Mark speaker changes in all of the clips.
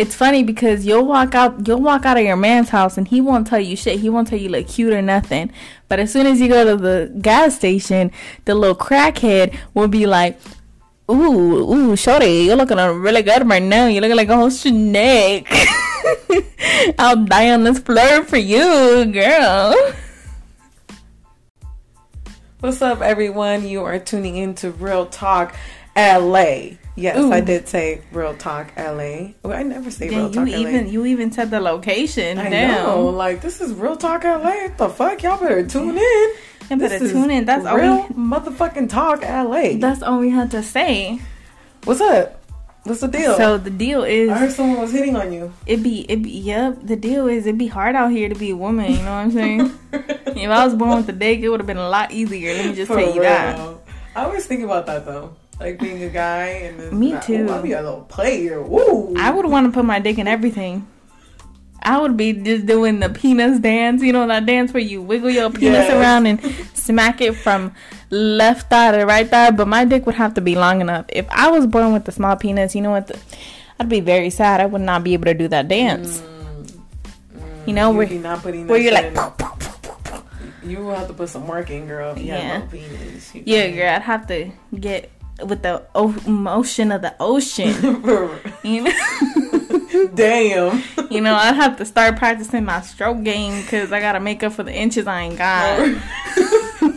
Speaker 1: it's funny because you'll walk out you'll walk out of your man's house and he won't tell you shit. He won't tell you look cute or nothing. But as soon as you go to the gas station, the little crackhead will be like, Ooh, ooh, shorty, you're looking really good right now. You're looking like a whole snake. I'll die on this floor for you, girl.
Speaker 2: What's up, everyone? You are tuning into Real Talk LA. Yes, Ooh. I did say Real Talk LA. Well, I never say Real Talk
Speaker 1: you LA. Even, you even said the location.
Speaker 2: I Damn. know. Like, this is Real Talk LA. What the fuck? Y'all better tune in.
Speaker 1: You better tune in. That's
Speaker 2: real all we, motherfucking Talk LA.
Speaker 1: That's all we had to say.
Speaker 2: What's up? What's the deal?
Speaker 1: So the deal is
Speaker 2: I heard someone was hitting on you.
Speaker 1: It be it be yep. The deal is it be hard out here to be a woman. You know what I'm saying? if I was born with a dick, it would have been a lot easier. Let me just For tell you real. that.
Speaker 2: I always think about that though. Like being a guy and
Speaker 1: me too.
Speaker 2: I'd be a little player. Woo.
Speaker 1: I would want to put my dick in everything. I would be just doing the penis dance, you know, that dance where you wiggle your penis yes. around and smack it from left thigh to right thigh. But my dick would have to be long enough. If I was born with a small penis, you know what? The, I'd be very sad. I would not be able to do that dance. Mm, mm, you know, where, where you're like.
Speaker 2: You will have to put some work in, girl. yeah.
Speaker 1: No penis, Yeah, girl. I'd have to get with the motion of the ocean. you
Speaker 2: know? Damn.
Speaker 1: You know, I'd have to start practicing my stroke game because I gotta make up for the inches I ain't got.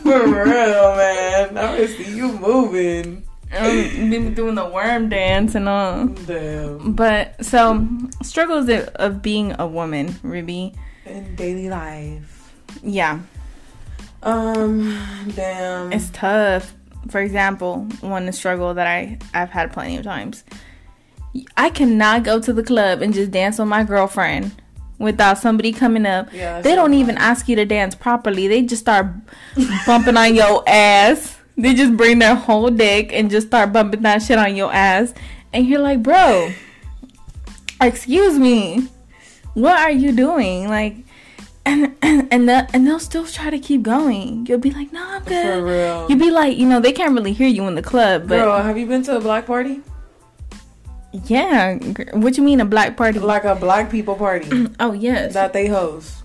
Speaker 2: for real, man. I see you moving.
Speaker 1: Um, been doing the worm dance and all.
Speaker 2: Damn.
Speaker 1: But so struggles of being a woman, Ruby.
Speaker 2: In daily life.
Speaker 1: Yeah.
Speaker 2: Um. Damn.
Speaker 1: It's tough for example, one struggle that I I've had plenty of times. I cannot go to the club and just dance with my girlfriend without somebody coming up. Yeah, they don't even ask you to dance properly. They just start bumping on your ass. They just bring their whole dick and just start bumping that shit on your ass. And you're like, bro, excuse me. What are you doing? Like, and and the, and they'll still try to keep going. You'll be like, "No, I'm good."
Speaker 2: For real.
Speaker 1: You'll be like, you know, they can't really hear you in the club. But
Speaker 2: Girl, have you been to a black party?
Speaker 1: Yeah. What you mean a black party?
Speaker 2: Like a black people party.
Speaker 1: oh yes.
Speaker 2: That they host.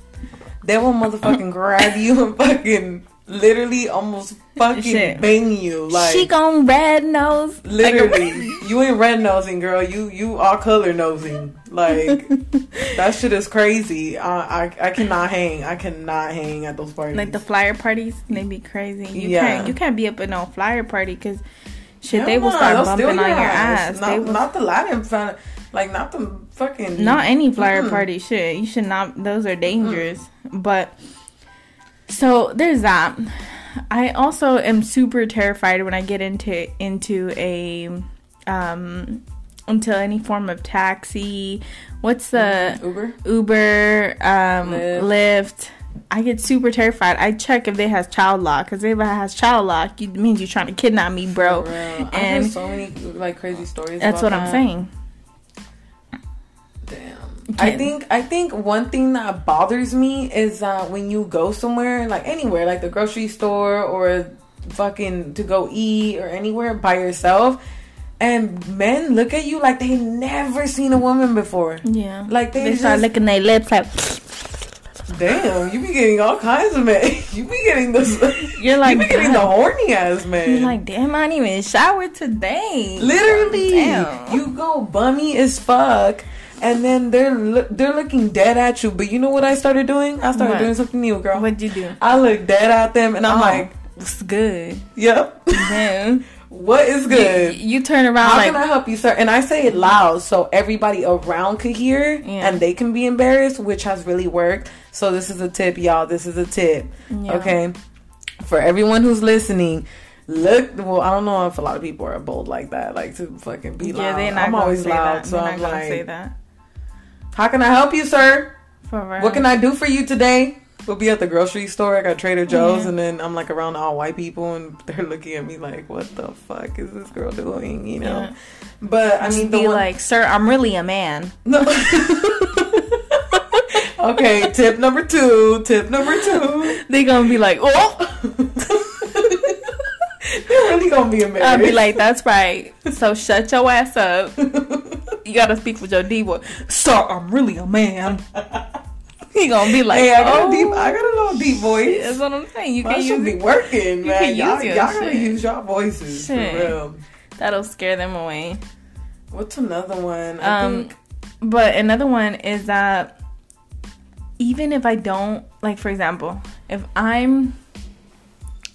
Speaker 2: They will motherfucking grab you and fucking literally almost fucking Shit. bang you. Like
Speaker 1: she gon' red nose.
Speaker 2: Literally, like you ain't red nosing, girl. You you are color nosing. Like that shit is crazy. I, I I cannot hang. I cannot hang at those parties.
Speaker 1: Like the flyer parties, they be crazy. You yeah. can't you can't be up at no flyer party because shit they will start bumping on your ass.
Speaker 2: ass. Not, will, not the Latin fan. Like not the fucking.
Speaker 1: Not any flyer mm party shit. You should not. Those are dangerous. mm But so there's that. I also am super terrified when I get into into a um into any form of taxi. What's the
Speaker 2: Uber?
Speaker 1: Uber, um, Lyft. Lyft. I get super terrified. I check if they has child lock because if it has child lock, it means you're trying to kidnap me, bro.
Speaker 2: And so many like crazy stories.
Speaker 1: That's what
Speaker 2: that.
Speaker 1: I'm saying. Damn.
Speaker 2: I think I think one thing that bothers me is that when you go somewhere, like anywhere, like the grocery store or fucking to go eat or anywhere by yourself, and men look at you like they never seen a woman before.
Speaker 1: Yeah,
Speaker 2: like they,
Speaker 1: they just, start licking their lips like.
Speaker 2: Damn, you be getting all kinds of men. You be getting this. You're like you be getting the horny ass man.
Speaker 1: You're like, damn, I didn't even shower today.
Speaker 2: Literally, damn. you go bummy as fuck and then they're they're looking dead at you. But you know what I started doing? I started what? doing something new, girl.
Speaker 1: What'd you do?
Speaker 2: I look dead at them, and I'm oh, like,
Speaker 1: it's good?"
Speaker 2: Yep. Man. What is good?
Speaker 1: You, you, turn around.
Speaker 2: How
Speaker 1: like,
Speaker 2: can I help you, sir? And I say it loud so everybody around could hear, yeah. and they can be embarrassed, which has really worked. So this is a tip, y'all. This is a tip. Yeah. Okay, for everyone who's listening look well i don't know if a lot of people are bold like that like to fucking be loud yeah, they're not i'm always loud that. so they're i'm like say that how can I help you, sir? What can I do for you today? We'll be at the grocery store. I got Trader Joe's, yeah. and then I'm like around all white people, and they're looking at me like, "What the fuck is this girl doing?" You know. Yeah. But I mean,
Speaker 1: be one... like, "Sir, I'm really a man."
Speaker 2: No. okay, tip number two. Tip number two.
Speaker 1: They gonna be like, "Oh."
Speaker 2: They're really gonna be embarrassed.
Speaker 1: I'll be like, "That's right." So shut your ass up you gotta speak with your D boy. Sir, I'm really a man. He gonna be like,
Speaker 2: hey, I got oh, a deep, I got a little deep voice.
Speaker 1: That's what I'm saying. You
Speaker 2: can use be working, man. Y'all, y'all gotta use your voices shit. for real.
Speaker 1: That'll scare them away.
Speaker 2: What's another one? I um, think...
Speaker 1: but another one is that even if I don't like, for example, if I'm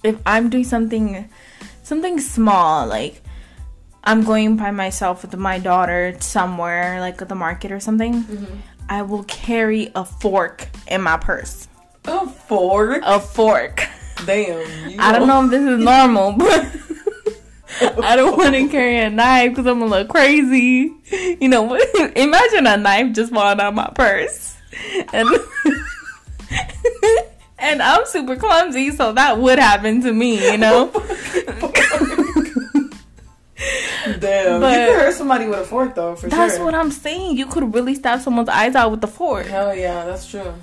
Speaker 1: if I'm doing something something small like I'm going by myself with my daughter somewhere, like at the market or something, mm-hmm. I will carry a fork in my purse.
Speaker 2: A fork?
Speaker 1: A fork.
Speaker 2: Damn.
Speaker 1: I don't know if this is normal, but I don't want to carry a knife because I'm a little crazy. You know, imagine a knife just falling out my purse. And and I'm super clumsy, so that would happen to me, you know.
Speaker 2: Damn, but you could hurt somebody with a fork though, for
Speaker 1: that's
Speaker 2: sure.
Speaker 1: That's what I'm saying. You could really stab someone's eyes out with the fork.
Speaker 2: Hell yeah, that's true.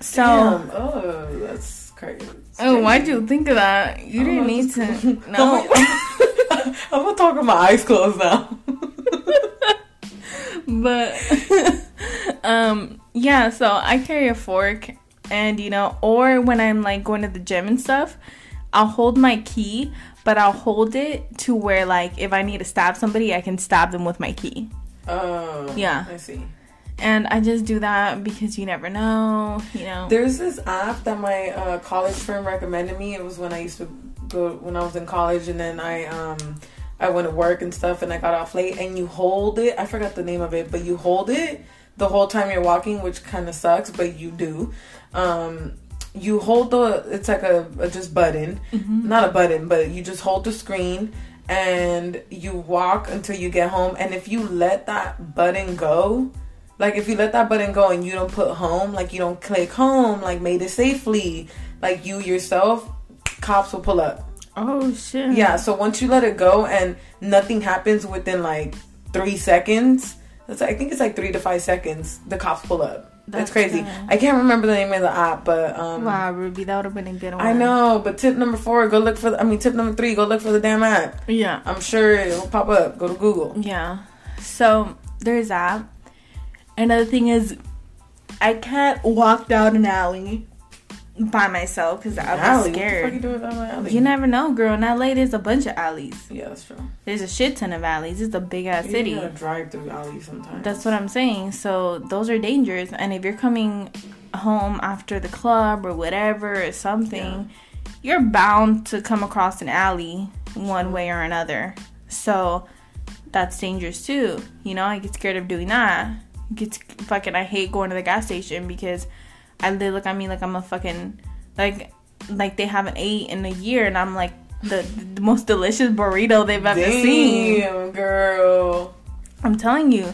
Speaker 1: So,
Speaker 2: Damn. oh, that's crazy.
Speaker 1: Oh, why'd you think of that? You didn't need to. No.
Speaker 2: I'm gonna talk with my eyes closed now.
Speaker 1: but, um, yeah. So I carry a fork, and you know, or when I'm like going to the gym and stuff, I'll hold my key, but I'll hold it to where like if I need to stab somebody, I can stab them with my key.
Speaker 2: Oh,
Speaker 1: yeah,
Speaker 2: I see.
Speaker 1: And I just do that because you never know, you know.
Speaker 2: There's this app that my uh, college friend recommended me. It was when I used to go when I was in college, and then I um I went to work and stuff, and I got off late. And you hold it. I forgot the name of it, but you hold it the whole time you're walking, which kind of sucks, but you do. Um, you hold the it's like a, a just button. Mm-hmm. not a button but you just hold the screen and you walk until you get home. And if you let that button go like if you let that button go and you don't put home like you don't click home like made it safely like you yourself cops will pull up.
Speaker 1: Oh shit.
Speaker 2: Yeah so once you let it go and nothing happens within like three seconds that's i think it's like three to five seconds the cops pull up that's, crazy. Good. I can't remember the name of the app, but um,
Speaker 1: wow, Ruby, that would have been a good one.
Speaker 2: I know, but tip number four, go look for. The, I mean, tip number three, go look for the damn app.
Speaker 1: Yeah,
Speaker 2: I'm sure it'll pop up. Go to Google.
Speaker 1: Yeah. So there's that. Another thing is, I can't walk down an alley by myself because I'll be scared.
Speaker 2: You,
Speaker 1: you never know, girl. In LA, there's a bunch of alleys.
Speaker 2: Yeah, that's true.
Speaker 1: There's a shit ton of alleys. It's a big ass city. You
Speaker 2: gotta drive through alleys sometimes.
Speaker 1: That's what I'm saying. So those are dangerous. And if you're coming home after the club or whatever or something, yeah. you're bound to come across an alley one way or another. So that's dangerous too. You know, I get scared of doing that. Get fucking. I hate going to the gas station because and they look at me like I'm a fucking like like they haven't ate in a year, and I'm like the, the most delicious burrito they've ever
Speaker 2: Damn,
Speaker 1: seen.
Speaker 2: Damn, girl.
Speaker 1: I'm telling you,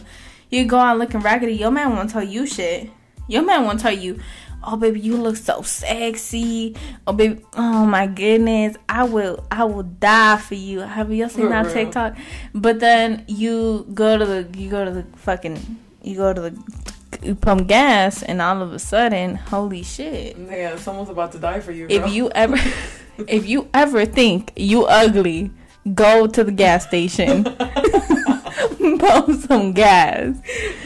Speaker 1: you go out looking raggedy. Your man won't tell you shit. Your man won't tell you, oh baby, you look so sexy. Oh baby, oh my goodness, I will, I will die for you. Have you seen that TikTok? But then you go to the, you go to the fucking, you go to the pump gas and all of a sudden, holy shit.
Speaker 2: Yeah, someone's about to die for you.
Speaker 1: If you ever if you ever think you ugly, go to the gas station. Pump some gas.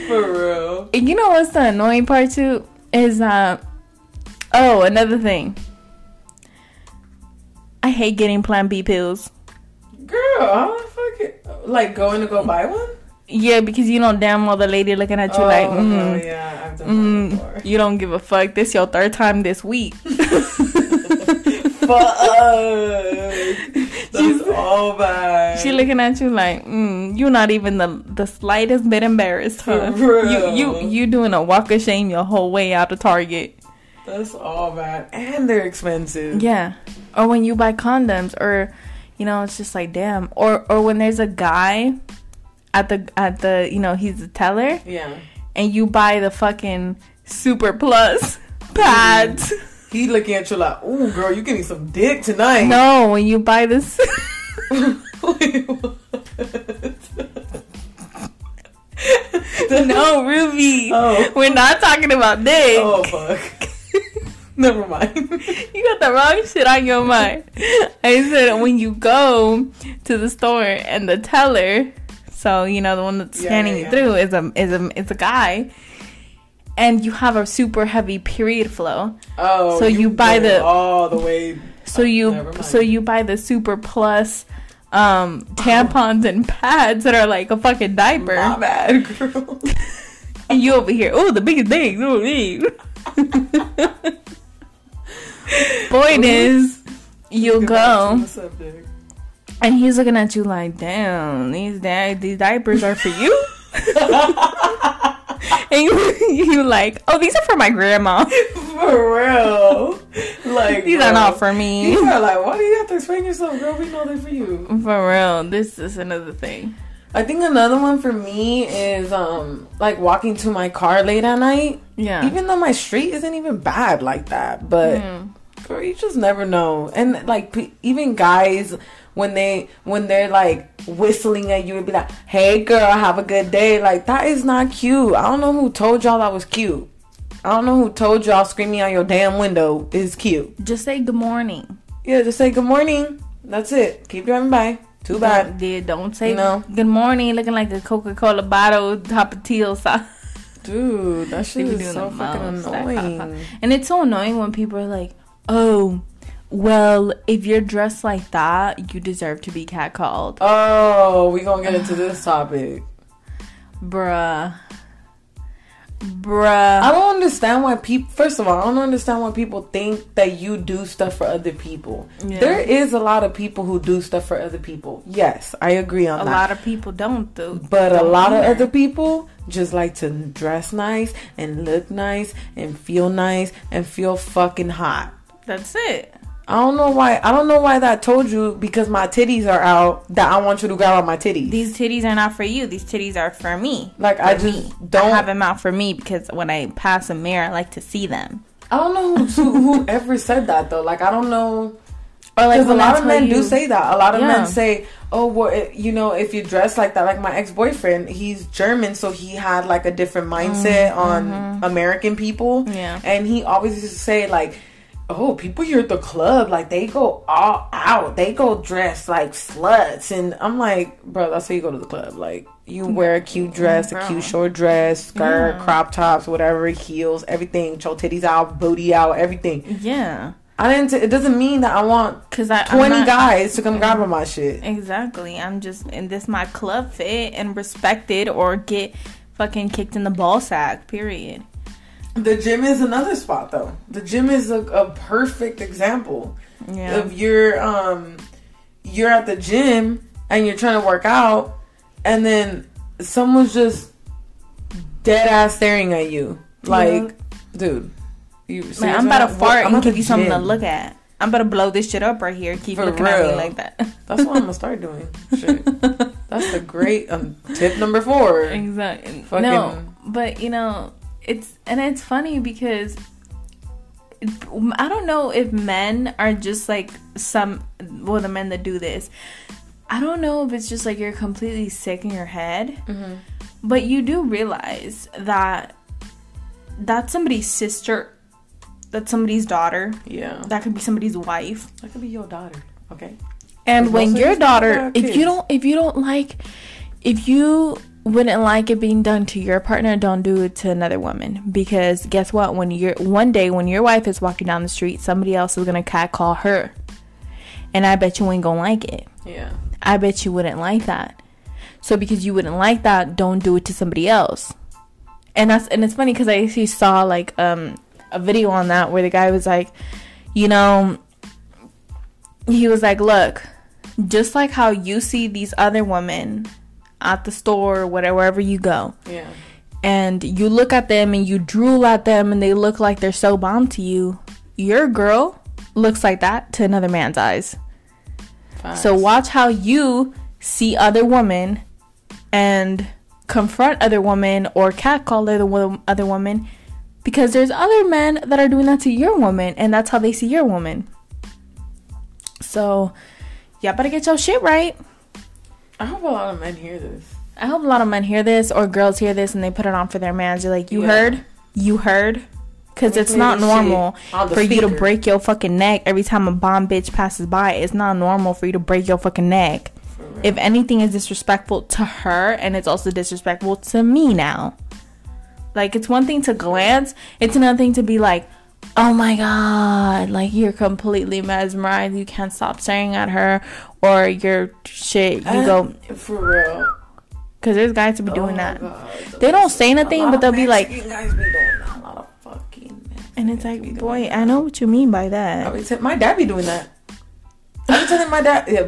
Speaker 2: For real.
Speaker 1: And you know what's the annoying part too? Is uh oh, another thing. I hate getting plan B pills.
Speaker 2: Girl, how the fuck it, like going to go buy one?
Speaker 1: Yeah, because you know damn well the lady looking at you
Speaker 2: oh,
Speaker 1: like,
Speaker 2: mm, oh, yeah, mm.
Speaker 1: You don't give a fuck. This your third time this week. fuck.
Speaker 2: That's all bad.
Speaker 1: She looking at you like, mm, you're not even the the slightest bit embarrassed, huh? You you you doing a walk of shame your whole way out of Target.
Speaker 2: That's all bad, and they're expensive.
Speaker 1: Yeah, or when you buy condoms, or you know, it's just like damn, or or when there's a guy at the at the you know he's the teller.
Speaker 2: Yeah.
Speaker 1: And you buy the fucking super plus pads. Mm.
Speaker 2: He looking at you like, "Ooh, girl, you getting some dick tonight."
Speaker 1: No, when you buy this. no, Ruby. Oh. We're not talking about dick.
Speaker 2: Oh fuck. Never mind.
Speaker 1: you got the wrong shit on your mind. I said when you go to the store and the teller So you know the one that's scanning yeah, yeah, you through is a is a is a guy, and you have a super heavy period flow. Oh, so you, you buy the
Speaker 2: all the way.
Speaker 1: So you so you buy the super plus um tampons and pads that are like a fucking diaper.
Speaker 2: My bad, girl.
Speaker 1: and you over here, oh, the biggest thing. Oh, me. Point is, you'll go. And he's looking at you like, damn, these da- these diapers are for you. and you, you like, oh, these are for my grandma.
Speaker 2: For real. Like
Speaker 1: these bro, are not for me.
Speaker 2: You are like, why do you have to explain yourself, girl? We know they're for you.
Speaker 1: For real. This is another thing.
Speaker 2: I think another one for me is um like walking to my car late at night. Yeah. Even though my street isn't even bad like that, but mm. girl, you just never know. And like p- even guys when they when they're like whistling at you and be like, "Hey girl, have a good day." Like that is not cute. I don't know who told y'all that was cute. I don't know who told y'all screaming out your damn window is cute.
Speaker 1: Just say good morning.
Speaker 2: Yeah, just say good morning. That's it. Keep driving by. Too bad.
Speaker 1: Don't, don't say no. good morning looking like a Coca Cola bottle top of teal sauce.
Speaker 2: Dude, that shit is so fucking annoying.
Speaker 1: And it's so annoying when people are like, oh, well, if you're dressed like that, you deserve to be catcalled.
Speaker 2: Oh, we gonna get into this topic.
Speaker 1: Bruh. Bruh.
Speaker 2: I don't understand why people. First of all, I don't understand why people think that you do stuff for other people. Yeah. There is a lot of people who do stuff for other people. Yes, I agree on
Speaker 1: a
Speaker 2: that.
Speaker 1: A lot of people don't do.
Speaker 2: But
Speaker 1: don't
Speaker 2: a lot either. of other people just like to dress nice and look nice and feel nice and feel fucking hot.
Speaker 1: That's it.
Speaker 2: I don't know why. I don't know why that told you because my titties are out that I want you to grab on my titties.
Speaker 1: These titties are not for you. These titties are for me.
Speaker 2: Like
Speaker 1: for
Speaker 2: I just me. don't
Speaker 1: I have them out for me because when I pass a mirror, I like to see them.
Speaker 2: I don't know who, who ever said that though. Like I don't know. Or like a lot of men you, do say that. A lot of yeah. men say, "Oh, well, it, you know, if you dress like that." Like my ex boyfriend, he's German, so he had like a different mindset mm-hmm. on mm-hmm. American people.
Speaker 1: Yeah,
Speaker 2: and he always used to say like oh, people here at the club, like they go all out. They go dressed like sluts. And I'm like, bro, that's how you go to the club. Like you mm-hmm. wear a cute dress, a mm-hmm, cute short dress, skirt, yeah. crop tops, whatever, heels, everything, show titties out, booty out, everything.
Speaker 1: Yeah.
Speaker 2: I didn't. T- it doesn't mean that I want because I twenty not, guys to come grab on my shit.
Speaker 1: Exactly. I'm just in this my club fit and respected or get fucking kicked in the ball sack. Period.
Speaker 2: The gym is another spot though. The gym is a, a perfect example. Yeah. If you're um you're at the gym and you're trying to work out and then someone's just dead ass staring at you. Like, dude.
Speaker 1: You Man, I'm about to fart I'm and give you something to look at. I'm about to blow this shit up right here. Keep For looking real. at me like that.
Speaker 2: That's what I'm gonna start doing. Shit. That's a great um, tip number four.
Speaker 1: Exactly. Fucking, no, but you know, it's and it's funny because I don't know if men are just like some well the men that do this. I don't know if it's just like you're completely sick in your head, mm-hmm. but you do realize that that's somebody's sister, that's somebody's daughter.
Speaker 2: Yeah,
Speaker 1: that could be somebody's wife.
Speaker 2: That could be your daughter. Okay.
Speaker 1: And when your daughter, if you don't, if you don't like, if you wouldn't like it being done to your partner, don't do it to another woman. Because guess what? When you're one day when your wife is walking down the street, somebody else is gonna cat call her. And I bet you ain't gonna like it.
Speaker 2: Yeah.
Speaker 1: I bet you wouldn't like that. So because you wouldn't like that, don't do it to somebody else. And that's and it's funny because I actually saw like um a video on that where the guy was like, you know, he was like, look, just like how you see these other women at the store, whatever, wherever you go.
Speaker 2: Yeah.
Speaker 1: And you look at them and you drool at them and they look like they're so bomb to you. Your girl looks like that to another man's eyes. So watch how you see other women and confront other women or catcall other other women because there's other men that are doing that to your woman and that's how they see your woman. So, y'all better get your shit right.
Speaker 2: I hope a lot of men hear this.
Speaker 1: I hope a lot of men hear this or girls hear this and they put it on for their mans. You're like, you yeah. heard? You heard? Because it's not normal for speaker. you to break your fucking neck every time a bomb bitch passes by. It's not normal for you to break your fucking neck. if anything is disrespectful to her and it's also disrespectful to me now. Like it's one thing to glance, it's another thing to be like, "Oh my god, like you're completely mesmerized. You can't stop staring at her or your shit. You uh, go
Speaker 2: for real.
Speaker 1: Cuz there's guys to be doing oh that. God. They don't say nothing, but they'll be like
Speaker 2: be doing a lot of fucking
Speaker 1: And it's like, "Boy, I know what you mean by that."
Speaker 2: My dad be doing that. I'm telling my dad, yeah,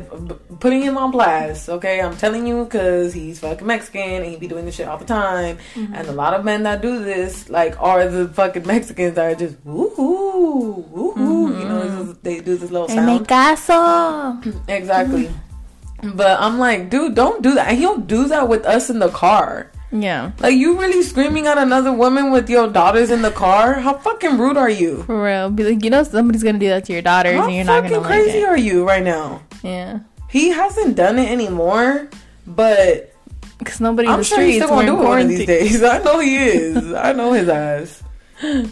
Speaker 2: putting him on blast. Okay, I'm telling you because he's fucking Mexican and he be doing this shit all the time. Mm-hmm. And a lot of men that do this, like, are the fucking Mexicans that are just woohoo, woohoo. Mm-hmm. You know, they do this little sound.
Speaker 1: Me caso.
Speaker 2: exactly. Mm-hmm. But I'm like, dude, don't do that. And he'll do that with us in the car.
Speaker 1: Yeah.
Speaker 2: Like you really screaming at another woman with your daughters in the car? How fucking rude are you?
Speaker 1: For real. Be like, you know somebody's gonna do that to your daughters How and you're not gonna
Speaker 2: How fucking crazy like are you right now?
Speaker 1: Yeah.
Speaker 2: He hasn't done it anymore, but
Speaker 1: because nobody I'm sure he's still gonna do it one of these
Speaker 2: days. I know he is. I know his ass.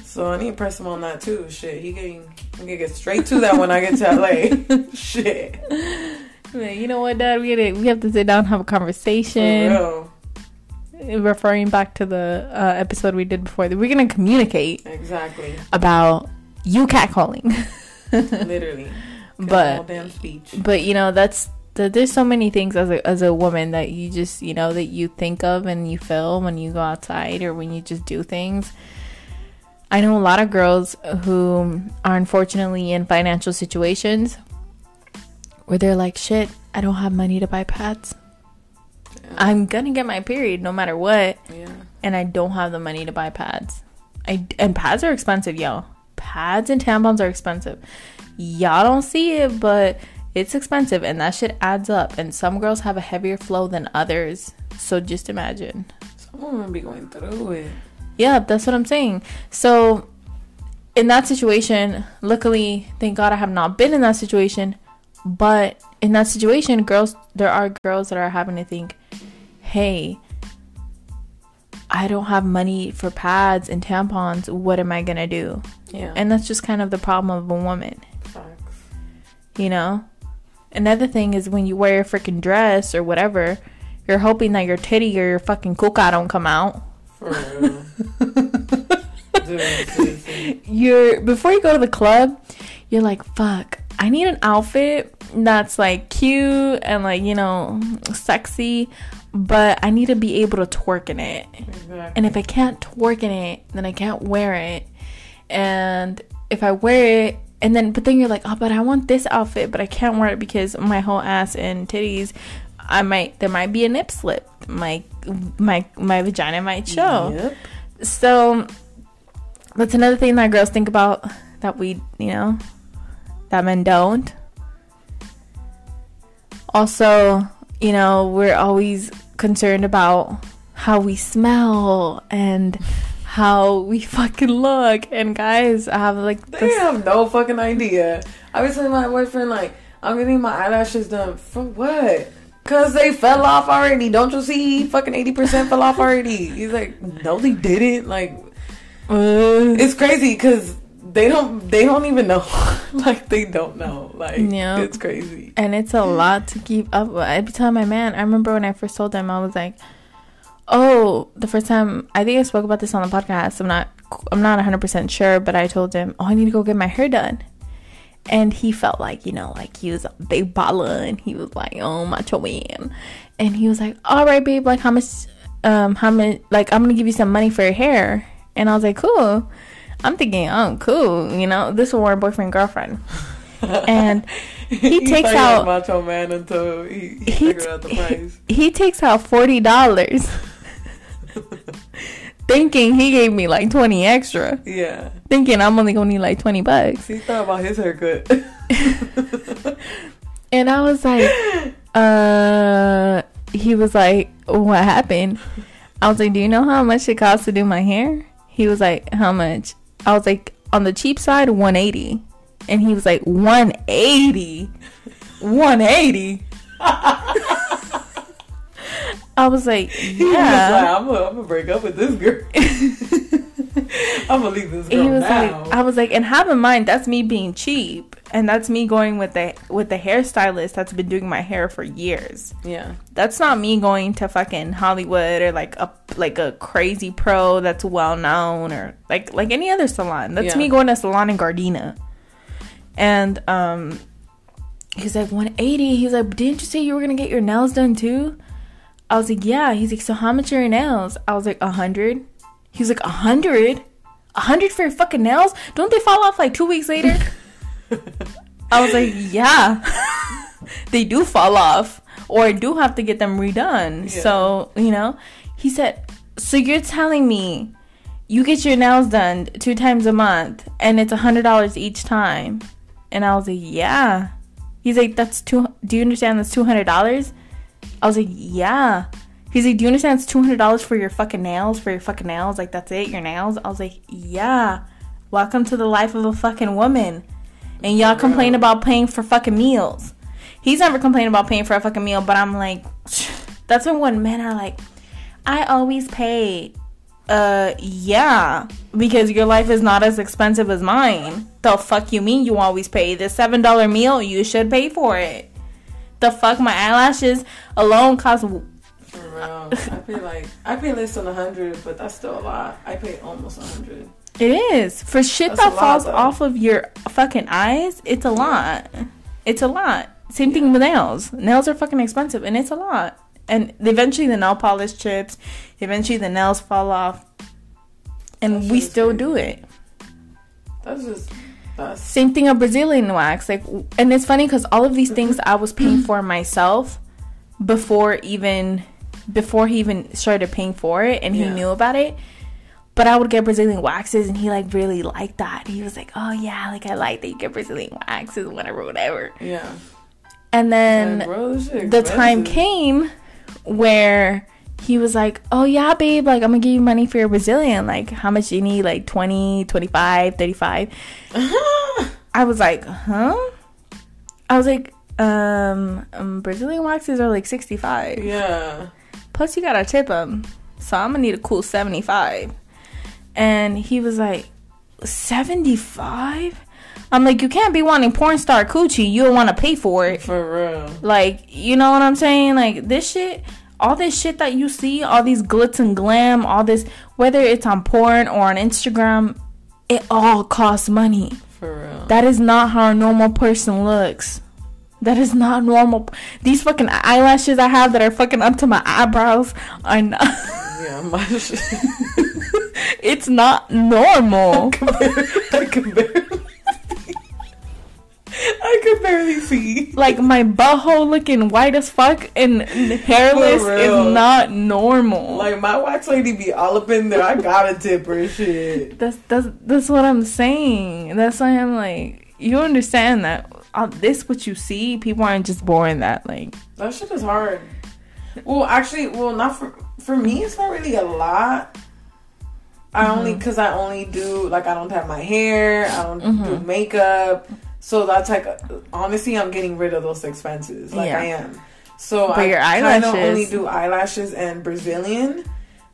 Speaker 2: So I need to press him on that too. Shit, he can, he can get straight to that when I get to LA. Shit.
Speaker 1: Man, you know what, Dad? We gotta, we have to sit down and have a conversation referring back to the uh, episode we did before, that we're gonna communicate
Speaker 2: exactly
Speaker 1: about you catcalling.
Speaker 2: Literally,
Speaker 1: but but you know that's that there's so many things as a as a woman that you just you know that you think of and you feel when you go outside or when you just do things. I know a lot of girls who are unfortunately in financial situations where they're like, "Shit, I don't have money to buy pads." I'm gonna get my period no matter what.
Speaker 2: Yeah.
Speaker 1: And I don't have the money to buy pads. I and pads are expensive, y'all. Pads and tampons are expensive. Y'all don't see it, but it's expensive and that shit adds up. And some girls have a heavier flow than others. So just imagine.
Speaker 2: Some women be going through it.
Speaker 1: Yeah, that's what I'm saying. So in that situation, luckily, thank God I have not been in that situation. But in that situation, girls, there are girls that are having to think, hey, I don't have money for pads and tampons. What am I gonna do?
Speaker 2: Yeah.
Speaker 1: And that's just kind of the problem of a woman. Facts. You know? Another thing is when you wear a freaking dress or whatever, you're hoping that your titty or your fucking kuka don't come out. For real. you're before you go to the club, you're like, fuck, I need an outfit that's like cute and like, you know, sexy, but I need to be able to twerk in it. Exactly. And if I can't twerk in it, then I can't wear it. And if I wear it, and then, but then you're like, oh, but I want this outfit, but I can't wear it because my whole ass and titties, I might, there might be a nip slip. My, my, my vagina might show. Yep. So that's another thing that girls think about that we, you know, that men don't. Also, you know, we're always concerned about how we smell and how we fucking look. And guys I have like
Speaker 2: they have no fucking idea. I was telling my boyfriend like, I'm getting my eyelashes done for what? Cause they fell off already. Don't you see? Fucking eighty percent fell off already. He's like, no, they didn't. Like, uh, it's crazy because they don't they don't even know. Like they don't know. Like yeah. it's crazy.
Speaker 1: And it's a lot to keep up with. Every time my man i remember when i first told him i was like oh the first time i think i spoke about this on the podcast. I'm not i'm not 100% sure but i told him oh i need to go get my hair done. And he felt like you know like he was a big baller and he was like oh macho man. And he was like all right babe like how much um how much like i'm gonna give you some money for your hair. And i was like cool I'm thinking, oh, cool. You know, this will work boyfriend girlfriend. and he, takes out
Speaker 2: macho man until he, he, he figured out the price.
Speaker 1: He, he takes out forty dollars, thinking he gave me like twenty extra.
Speaker 2: Yeah,
Speaker 1: thinking I'm only gonna need like twenty bucks.
Speaker 2: He thought about his haircut.
Speaker 1: and I was like, uh, he was like, what happened? I was like, do you know how much it costs to do my hair? He was like, how much? I was like, on the cheap side, 180. And he was like, 180? 180? I was like, yeah.
Speaker 2: Was like, I'm gonna break up with this girl. I'm gonna leave this girl he was
Speaker 1: now. Like, I was like, and have in mind that's me being cheap, and that's me going with the with the hairstylist that's been doing my hair for years.
Speaker 2: Yeah,
Speaker 1: that's not me going to fucking Hollywood or like a like a crazy pro that's well known or like like any other salon. That's yeah. me going to salon in Gardena, and um, he's like 180. He's like, didn't you say you were gonna get your nails done too? I was like, yeah. He's like, so how much are your nails? I was like, a hundred. He was like, a hundred? A hundred for your fucking nails? Don't they fall off like two weeks later? I was like, yeah. they do fall off. Or I do have to get them redone. Yeah. So, you know, he said, so you're telling me you get your nails done two times a month and it's a hundred dollars each time. And I was like, yeah. He's like, that's two. Do you understand? That's two hundred dollars. I was like, yeah. He's like, do you understand it's $200 for your fucking nails? For your fucking nails? Like, that's it? Your nails? I was like, yeah. Welcome to the life of a fucking woman. And y'all complain about paying for fucking meals. He's never complained about paying for a fucking meal, but I'm like, that's when when men are like, I always pay. Uh, yeah, because your life is not as expensive as mine. The fuck you mean you always pay? This $7 meal, you should pay for it the fuck my eyelashes alone cost
Speaker 2: for real. I pay like I pay less than a hundred, but that's still a lot. I pay almost a hundred.
Speaker 1: It is for shit that's that falls lot, off of your fucking eyes. It's a lot. It's a lot. Same yeah. thing with nails. Nails are fucking expensive, and it's a lot. And eventually, the nail polish chips. Eventually, the nails fall off, and that's we still do it.
Speaker 2: That's just that's...
Speaker 1: same thing a Brazilian wax. Like, and it's funny because all of these things I was paying for myself before even before he even started paying for it, and he yeah. knew about it. But I would get Brazilian waxes, and he like really liked that. He was like, "Oh yeah, like I like that you get Brazilian waxes, whatever, whatever."
Speaker 2: Yeah.
Speaker 1: And then bro, the time came where he was like, "Oh yeah, babe, like I'm gonna give you money for your Brazilian. Like how much do you need? Like 20, 25, 35." I was like, "Huh?" I was like, um, um, Brazilian waxes are like 65."
Speaker 2: Yeah.
Speaker 1: Plus you got to tip them. So I'm to need a cool 75. And he was like, 75? I'm like, you can't be wanting porn star coochie. You don't want to pay for it.
Speaker 2: For real.
Speaker 1: Like, you know what I'm saying? Like, this shit, all this shit that you see, all these glitz and glam, all this, whether it's on porn or on Instagram, it all costs money.
Speaker 2: For real.
Speaker 1: That is not how a normal person looks. That is not normal. These fucking eyelashes I have that are fucking up to my eyebrows are not.
Speaker 2: yeah, my
Speaker 1: it's not normal.
Speaker 2: I can barely I could barely see.
Speaker 1: Like my butthole looking white as fuck and hairless is not normal.
Speaker 2: Like my wax lady be all up in there. I got a tip her shit.
Speaker 1: That's that's that's what I'm saying. That's why I'm like, you understand that this what you see. People aren't just born that like.
Speaker 2: That shit is hard. Well, actually, well, not for for me. It's not really a lot. I mm-hmm. only because I only do like I don't have my hair. I don't mm-hmm. do makeup. So that's like honestly, I'm getting rid of those expenses. Like yeah. I am. So but I kind of only do eyelashes and Brazilian,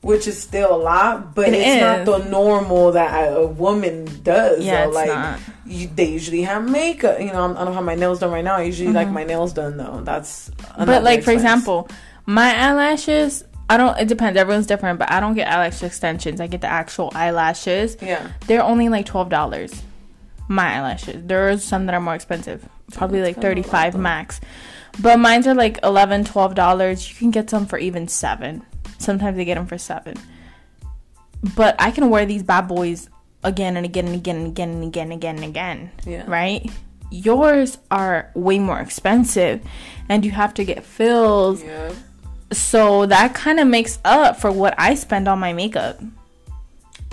Speaker 2: which is still a lot, but it it's is. not the normal that a woman does. Yeah, so, like you, they usually have makeup. You know, I don't have my nails done right now. I usually mm-hmm. like my nails done though. That's
Speaker 1: but like expense. for example, my eyelashes. I don't. It depends. Everyone's different, but I don't get eyelash extensions. I get the actual eyelashes.
Speaker 2: Yeah,
Speaker 1: they're only like twelve dollars my eyelashes. There are some that are more expensive, probably like 35 max. But mine's are like 11 $12. You can get some for even 7 Sometimes they get them for 7 But I can wear these bad boys again and again and again and again and again and again and again.
Speaker 2: Yeah.
Speaker 1: Right? Yours are way more expensive and you have to get fills.
Speaker 2: Yeah.
Speaker 1: So that kind of makes up for what I spend on my makeup.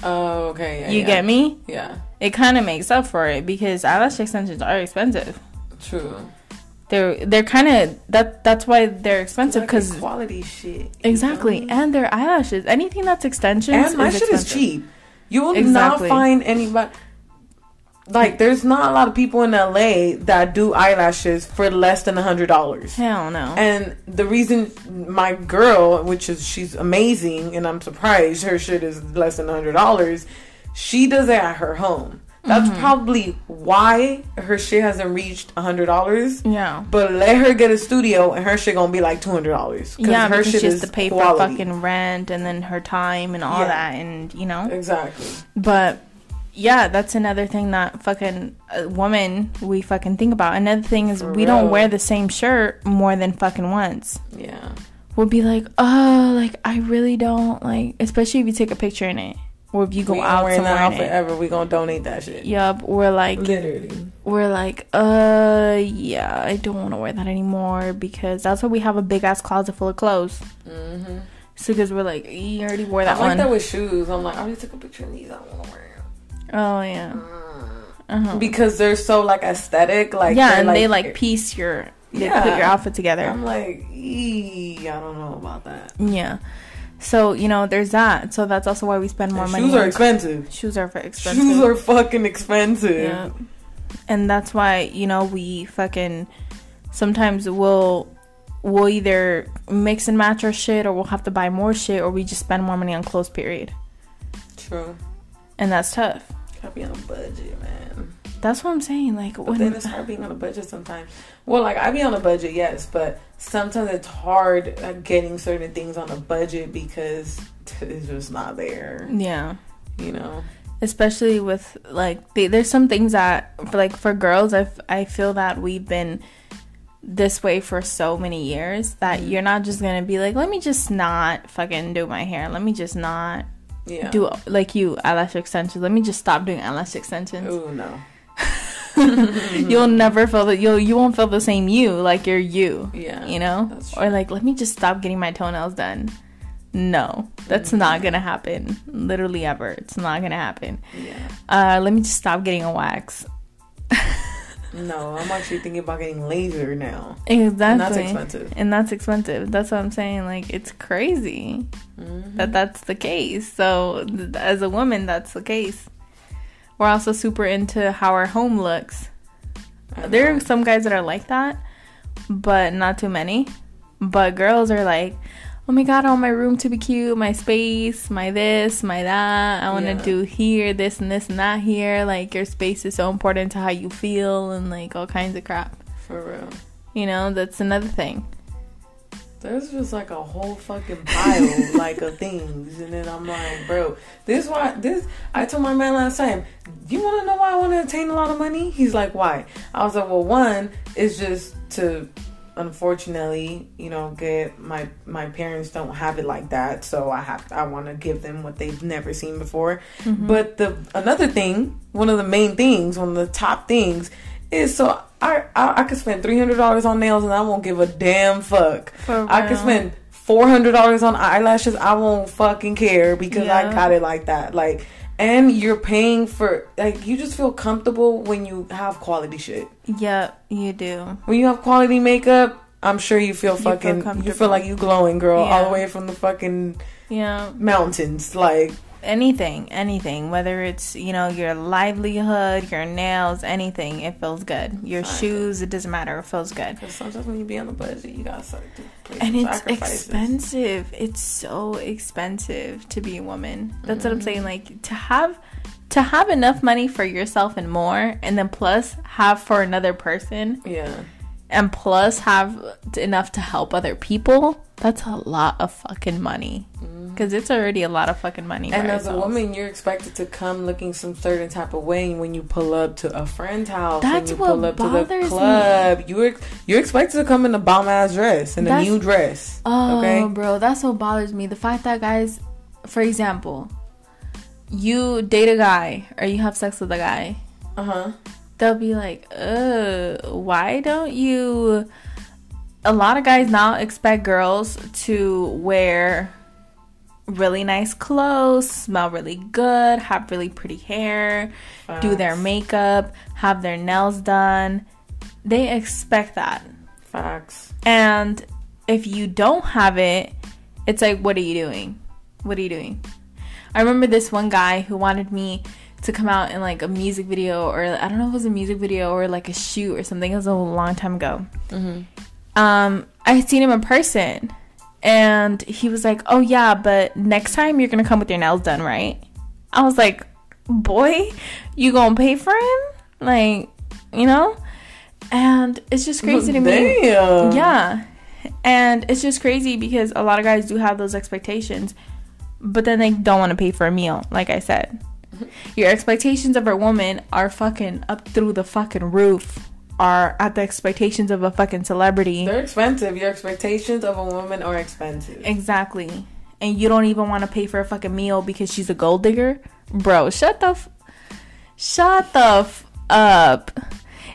Speaker 2: Oh, okay.
Speaker 1: Yeah, you yeah. get me?
Speaker 2: Yeah
Speaker 1: it kind of makes up for it because eyelash extensions are expensive.
Speaker 2: True.
Speaker 1: They're they're kind of that that's why they're expensive because
Speaker 2: like quality shit.
Speaker 1: Exactly, know? and their eyelashes. Anything that's extensions
Speaker 2: and my
Speaker 1: is
Speaker 2: shit expensive. is cheap. You will exactly. not find anybody. Like, there's not a lot of people in LA that do eyelashes for less than a hundred dollars.
Speaker 1: Hell no.
Speaker 2: And the reason my girl, which is she's amazing, and I'm surprised her shit is less than a hundred dollars, she does it at her home. That's mm-hmm. probably why her shit hasn't reached a hundred dollars. Yeah. But let her get a studio and her shit gonna be like two hundred dollars.
Speaker 1: Yeah, her because shit she has to pay quality. for fucking rent and then her time and all yeah. that and you know
Speaker 2: exactly.
Speaker 1: But yeah, that's another thing that fucking uh, woman we fucking think about. Another thing is For we real. don't wear the same shirt more than fucking once.
Speaker 2: Yeah.
Speaker 1: We'll be like, oh, like I really don't like, especially if you take a picture in it, or if you go we out wearing somewhere. That
Speaker 2: forever, we gonna donate that shit.
Speaker 1: Yup. We're like, literally. We're like, uh, yeah, I don't want to wear that anymore because that's why we have a big ass closet full of clothes. Mm-hmm. So because we're like, you already wore that
Speaker 2: I
Speaker 1: like
Speaker 2: one. that with shoes. I'm like, I already took a picture of these. I want to wear. Them.
Speaker 1: Oh yeah.
Speaker 2: Uh-huh. Because they're so like aesthetic, like
Speaker 1: yeah, and like, they like piece your they yeah. put your outfit together.
Speaker 2: I'm like, I don't know about that.
Speaker 1: Yeah. So you know, there's that. So that's also why we spend more and money.
Speaker 2: Shoes are expensive.
Speaker 1: Shoes are expensive.
Speaker 2: Shoes are fucking expensive. Yeah.
Speaker 1: And that's why you know we fucking sometimes we'll we'll either mix and match our shit or we'll have to buy more shit or we just spend more money on clothes. Period.
Speaker 2: True.
Speaker 1: And that's tough.
Speaker 2: Gotta be on a budget, man.
Speaker 1: That's what I'm saying. Like,
Speaker 2: but when, then it's hard being on a budget sometimes. Well, like I be on a budget, yes, but sometimes it's hard getting certain things on a budget because it's just not there.
Speaker 1: Yeah,
Speaker 2: you know.
Speaker 1: Especially with like, they, there's some things that, for, like, for girls, I I feel that we've been this way for so many years that mm-hmm. you're not just gonna be like, let me just not fucking do my hair. Let me just not yeah. do like you eyelash extensions. Let me just stop doing eyelash extensions.
Speaker 2: Oh no.
Speaker 1: you'll never feel that you'll you won't feel the same you like you're you.
Speaker 2: Yeah.
Speaker 1: You know? Or like let me just stop getting my toenails done. No, that's mm-hmm. not gonna happen. Literally ever. It's not gonna happen.
Speaker 2: Yeah. Uh
Speaker 1: let me just stop getting a wax.
Speaker 2: No, I'm actually thinking about getting laser now.
Speaker 1: Exactly. And
Speaker 2: that's expensive.
Speaker 1: And that's expensive. That's what I'm saying. Like, it's crazy mm-hmm. that that's the case. So, th- as a woman, that's the case. We're also super into how our home looks. There are some guys that are like that, but not too many. But girls are like, oh my god, I want my room to be cute, my space, my this, my that. I want to yeah. do here, this and this and that here. Like your space is so important to how you feel and like all kinds of crap.
Speaker 2: For real.
Speaker 1: You know, that's another thing.
Speaker 2: There's just like a whole fucking pile like of things, and then I'm like, bro, this why this. I told my man last time, you want to know why I want to attain a lot of money? He's like, why? I was like, well, one is just to unfortunately, you know, get my my parents don't have it like that, so I have I want to give them what they've never seen before. Mm-hmm. But the another thing, one of the main things, one of the top things is so I I, I could spend three hundred dollars on nails and I won't give a damn fuck. I could spend four hundred dollars on eyelashes. I won't fucking care because yeah. I got it like that. Like and you're paying for like you just feel comfortable when you have quality shit.
Speaker 1: Yep, you do.
Speaker 2: When you have quality makeup, I'm sure you feel fucking you feel, you feel like you glowing, girl, yeah. all the way from the fucking
Speaker 1: yeah
Speaker 2: mountains. Like
Speaker 1: anything, anything, whether it's you know your livelihood, your nails, anything, it feels good. Your Fine. shoes, it doesn't matter, it feels good.
Speaker 2: Because sometimes when you be on the budget, you gotta start
Speaker 1: and it's expensive. It's so expensive to be a woman. That's mm-hmm. what I'm saying. Mm-hmm. Like to have to have enough money for yourself and more, and then plus have for another person.
Speaker 2: Yeah
Speaker 1: and plus have enough to help other people, that's a lot of fucking money. Because it's already a lot of fucking money.
Speaker 2: And as ourselves. a woman, you're expected to come looking some certain type of way when you pull up to a friend's house.
Speaker 1: That's
Speaker 2: when
Speaker 1: you pull up to the
Speaker 2: club. Me. You're you're expected to come in a bomb ass dress and a new dress.
Speaker 1: Oh, okay? bro, that's what bothers me. The fact that guys, for example, you date a guy or you have sex with a guy.
Speaker 2: Uh huh
Speaker 1: they'll be like, uh, why don't you? A lot of guys now expect girls to wear really nice clothes, smell really good, have really pretty hair, Facts. do their makeup, have their nails done. They expect that.
Speaker 2: Facts.
Speaker 1: And if you don't have it, it's like, what are you doing? What are you doing? I remember this one guy who wanted me to come out in like a music video or I don't know if it was a music video or like a shoot or something. It was a long time ago. Mm-hmm. Um, I had seen him in person, and he was like, "Oh yeah, but next time you're gonna come with your nails done, right?" I was like, boy, you gonna pay for him? Like, you know? And it's just crazy to me. Yeah. And it's just crazy because a lot of guys do have those expectations, but then they don't want to pay for a meal, like I said. Your expectations of a woman are fucking up through the fucking roof. Are at the expectations of a fucking celebrity.
Speaker 2: They're expensive. Your expectations of a woman are expensive.
Speaker 1: Exactly. And you don't even want to pay for a fucking meal because she's a gold digger? Bro, shut the f- Shut the f- up.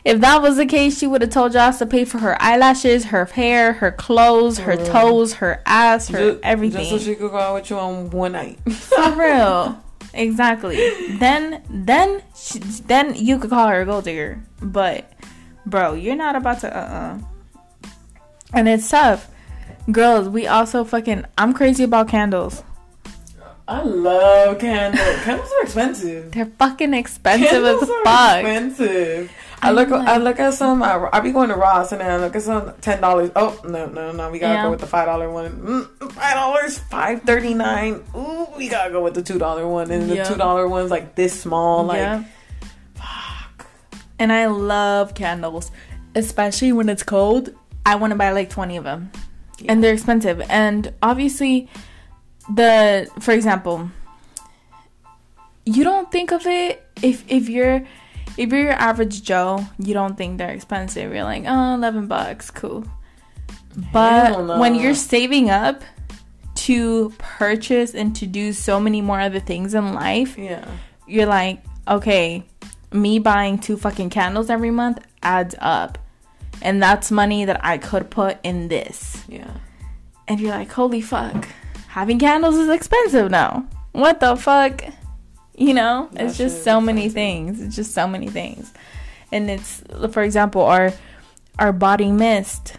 Speaker 1: If that was the case, she would have told Joss to pay for her eyelashes, her hair, her clothes, her mm. toes, her ass, her just, everything.
Speaker 2: Just so she could go out with you on one night.
Speaker 1: For real. Exactly. then, then, she, then you could call her a gold digger. But, bro, you're not about to. Uh. uh And it's tough. Girls, we also fucking. I'm crazy about candles.
Speaker 2: I love candles. candles are expensive.
Speaker 1: They're fucking expensive candles as fuck.
Speaker 2: Expensive. I look, like, I look at some. I, I be going to Ross and then I look at some ten dollars. Oh no, no, no! We gotta yeah. go with the five dollar one. Mm, five dollars, five thirty nine. Ooh, we gotta go with the two dollar one, and the two dollar one's like this small. Like, yeah.
Speaker 1: And I love candles, especially when it's cold. I want to buy like twenty of them, yeah. and they're expensive. And obviously, the for example, you don't think of it if if you're if you're your average Joe, you don't think they're expensive. You're like, oh, 11 bucks, cool. But when you're saving up to purchase and to do so many more other things in life,
Speaker 2: yeah,
Speaker 1: you're like, okay, me buying two fucking candles every month adds up. And that's money that I could put in this.
Speaker 2: Yeah.
Speaker 1: And you're like, holy fuck. Having candles is expensive now. What the fuck? You know, that it's just so many things. It's just so many things. And it's, for example, our our body mist.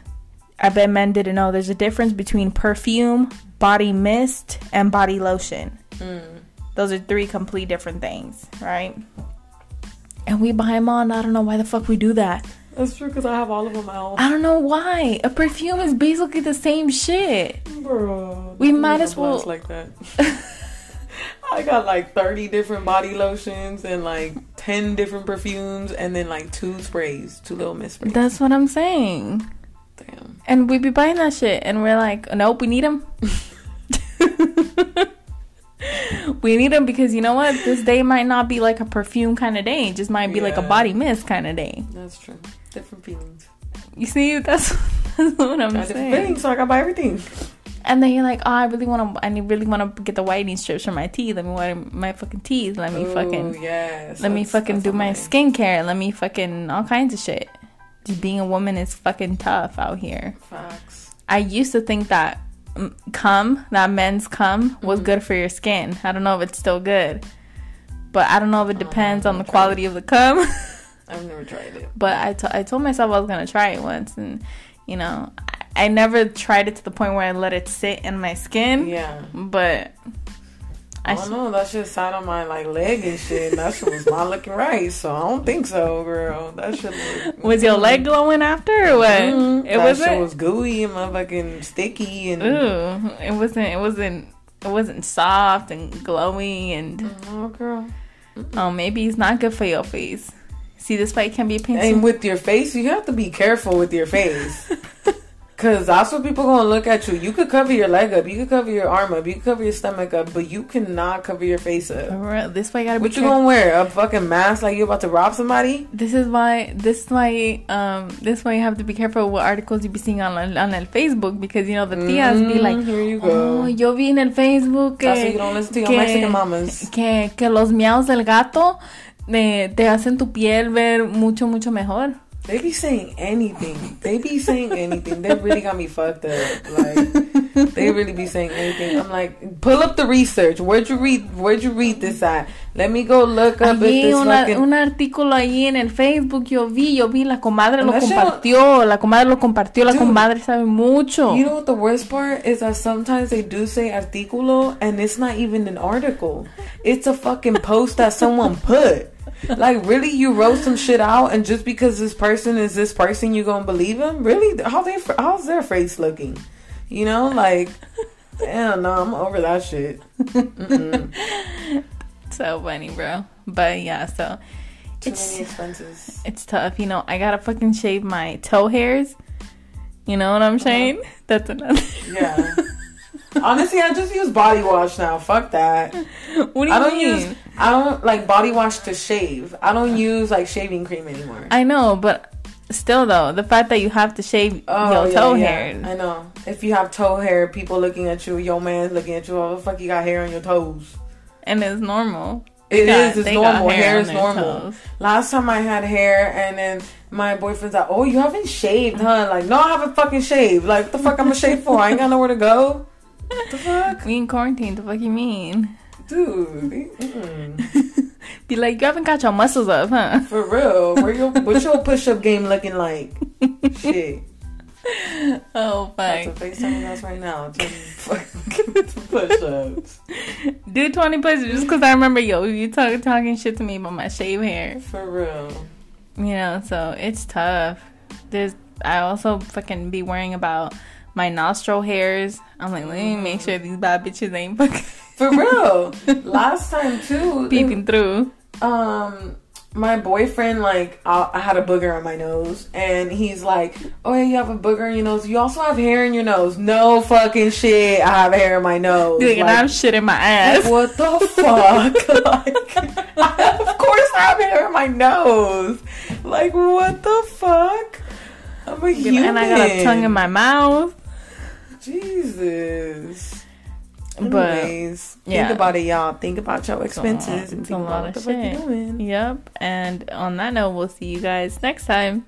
Speaker 1: I bet men didn't know there's a difference between perfume, body mist, and body lotion. Mm. Those are three complete different things, right? And we buy them all, and I don't know why the fuck we do that.
Speaker 2: That's true because I have all of them out.
Speaker 1: I don't know why. A perfume is basically the same shit.
Speaker 2: Bro.
Speaker 1: We might as well.
Speaker 2: like that. I got like 30 different body lotions and like 10 different perfumes and then like two sprays, two little mist sprays.
Speaker 1: That's what I'm saying.
Speaker 2: Damn.
Speaker 1: And we be buying that shit and we're like, nope, we need them. we need them because you know what? This day might not be like a perfume kind of day. It just might be yeah. like a body mist kind of day.
Speaker 2: That's true. Different feelings.
Speaker 1: You see, that's, that's what I'm saying. Feelings,
Speaker 2: so I gotta buy everything.
Speaker 1: And then you're like, oh, I really want to, I really want to get the whitening strips for my teeth. Let me whiten my fucking teeth. Let me Ooh, fucking,
Speaker 2: yes,
Speaker 1: let me fucking do my skincare. Let me fucking all kinds of shit. Just being a woman is fucking tough out here.
Speaker 2: Facts.
Speaker 1: I used to think that cum, that men's cum, was mm-hmm. good for your skin. I don't know if it's still good, but I don't know if it depends oh, on the quality it. of the cum.
Speaker 2: I've never tried it.
Speaker 1: But I, t- I told myself I was gonna try it once, and you know, I never tried it to the point where I let it sit in my skin.
Speaker 2: Yeah.
Speaker 1: But
Speaker 2: I, don't know. That shit sat on my like leg and shit. And that shit was not looking right. So I don't think so, girl. That shit look,
Speaker 1: was your leg glowing after or what?
Speaker 2: Mm-hmm. It was It was gooey and motherfucking sticky and.
Speaker 1: Ooh, it wasn't. It wasn't. It wasn't soft and glowy and.
Speaker 2: Oh, girl.
Speaker 1: Oh, maybe it's not good for your face. See, this fight can be painful.
Speaker 2: And with your face, you have to be careful with your face. Cause that's what people gonna look at you. You could cover your leg up, you could cover your arm up, you could cover your stomach up, but you cannot cover your face up.
Speaker 1: This way, you gotta.
Speaker 2: What you gonna wear? A fucking mask like you about to rob somebody?
Speaker 1: This is why. This is why. Um. This why you have to be careful what articles you be seeing on on el Facebook because you know the tías mm, be like,
Speaker 2: here you go.
Speaker 1: Oh, yo vi en el Facebook
Speaker 2: que, that's you don't listen to your Mexican mamas.
Speaker 1: Que que los miaos del gato eh, te hacen tu piel ver mucho mucho mejor.
Speaker 2: They be saying anything. They be saying anything. They really got me fucked up. Like they really be saying anything. I'm like, pull up the research. Where'd you read? Where'd you read this at? Let me go look up
Speaker 1: Allí, this una, fucking... un artículo ahí en el Facebook. Yo vi, yo vi. La comadre lo compartió. La comadre lo compartió. La Dude, comadre sabe mucho.
Speaker 2: You know what the worst part is that sometimes they do say artículo and it's not even an article. It's a fucking post that someone put like really you wrote some shit out and just because this person is this person you gonna believe him really how they how's their face looking you know like damn no i'm over that shit
Speaker 1: so funny, bro. But yeah, so
Speaker 2: too it's.
Speaker 1: It's tough, you know. I gotta fucking shave my toe hairs. You know what I'm uh-huh. saying? Uh-huh. That's another.
Speaker 2: Yeah. Honestly, I just use body wash now. Fuck that.
Speaker 1: What do you I
Speaker 2: don't
Speaker 1: mean?
Speaker 2: use I don't like body wash to shave. I don't use like shaving cream anymore.
Speaker 1: I know, but still though, the fact that you have to shave oh, your toe yeah, hairs.
Speaker 2: I know. If you have toe hair, people looking at you, your man's looking at you, oh the fuck you got hair on your toes.
Speaker 1: And it's normal.
Speaker 2: It got, is. It's normal. Hair, hair is normal. Toes. Last time I had hair, and then my boyfriend's like, "Oh, you haven't shaved, huh?" Like, no, I haven't fucking shaved. Like, what the fuck I'm gonna shave for? I ain't got nowhere to go.
Speaker 1: What the fuck? We in quarantine. The fuck you mean?
Speaker 2: Dude. Mm.
Speaker 1: Be like, you haven't got your muscles up, huh?
Speaker 2: For real. Where your what's your push up game looking like? Shit.
Speaker 1: Oh fuck.
Speaker 2: About to FaceTime us right now. push ups.
Speaker 1: Do twenty push ups just because I remember yo, you talk, talking shit to me about my shave hair.
Speaker 2: For real.
Speaker 1: You know, so it's tough. There's I also fucking be worrying about my nostril hairs. I'm like, let me make sure these bad bitches ain't fucking
Speaker 2: For real. Last time too.
Speaker 1: Peeping through.
Speaker 2: Um my boyfriend like I, I, had a booger on my nose and he's like oh yeah you have a booger in your nose. You also have hair in your nose. No fucking shit i have hair in my nose.
Speaker 1: Dude, like, and i'm shit in my ass.
Speaker 2: like, what the fuck? Like I, of course i have hair in my nose. Like what the fuck? I'm a human
Speaker 1: and i got a tongue in my mouth
Speaker 2: jesus Anyways, but yeah. think about it, y'all. Think about your expenses and think about what the shit. fuck you doing.
Speaker 1: Yep. And on that note, we'll see you guys next time.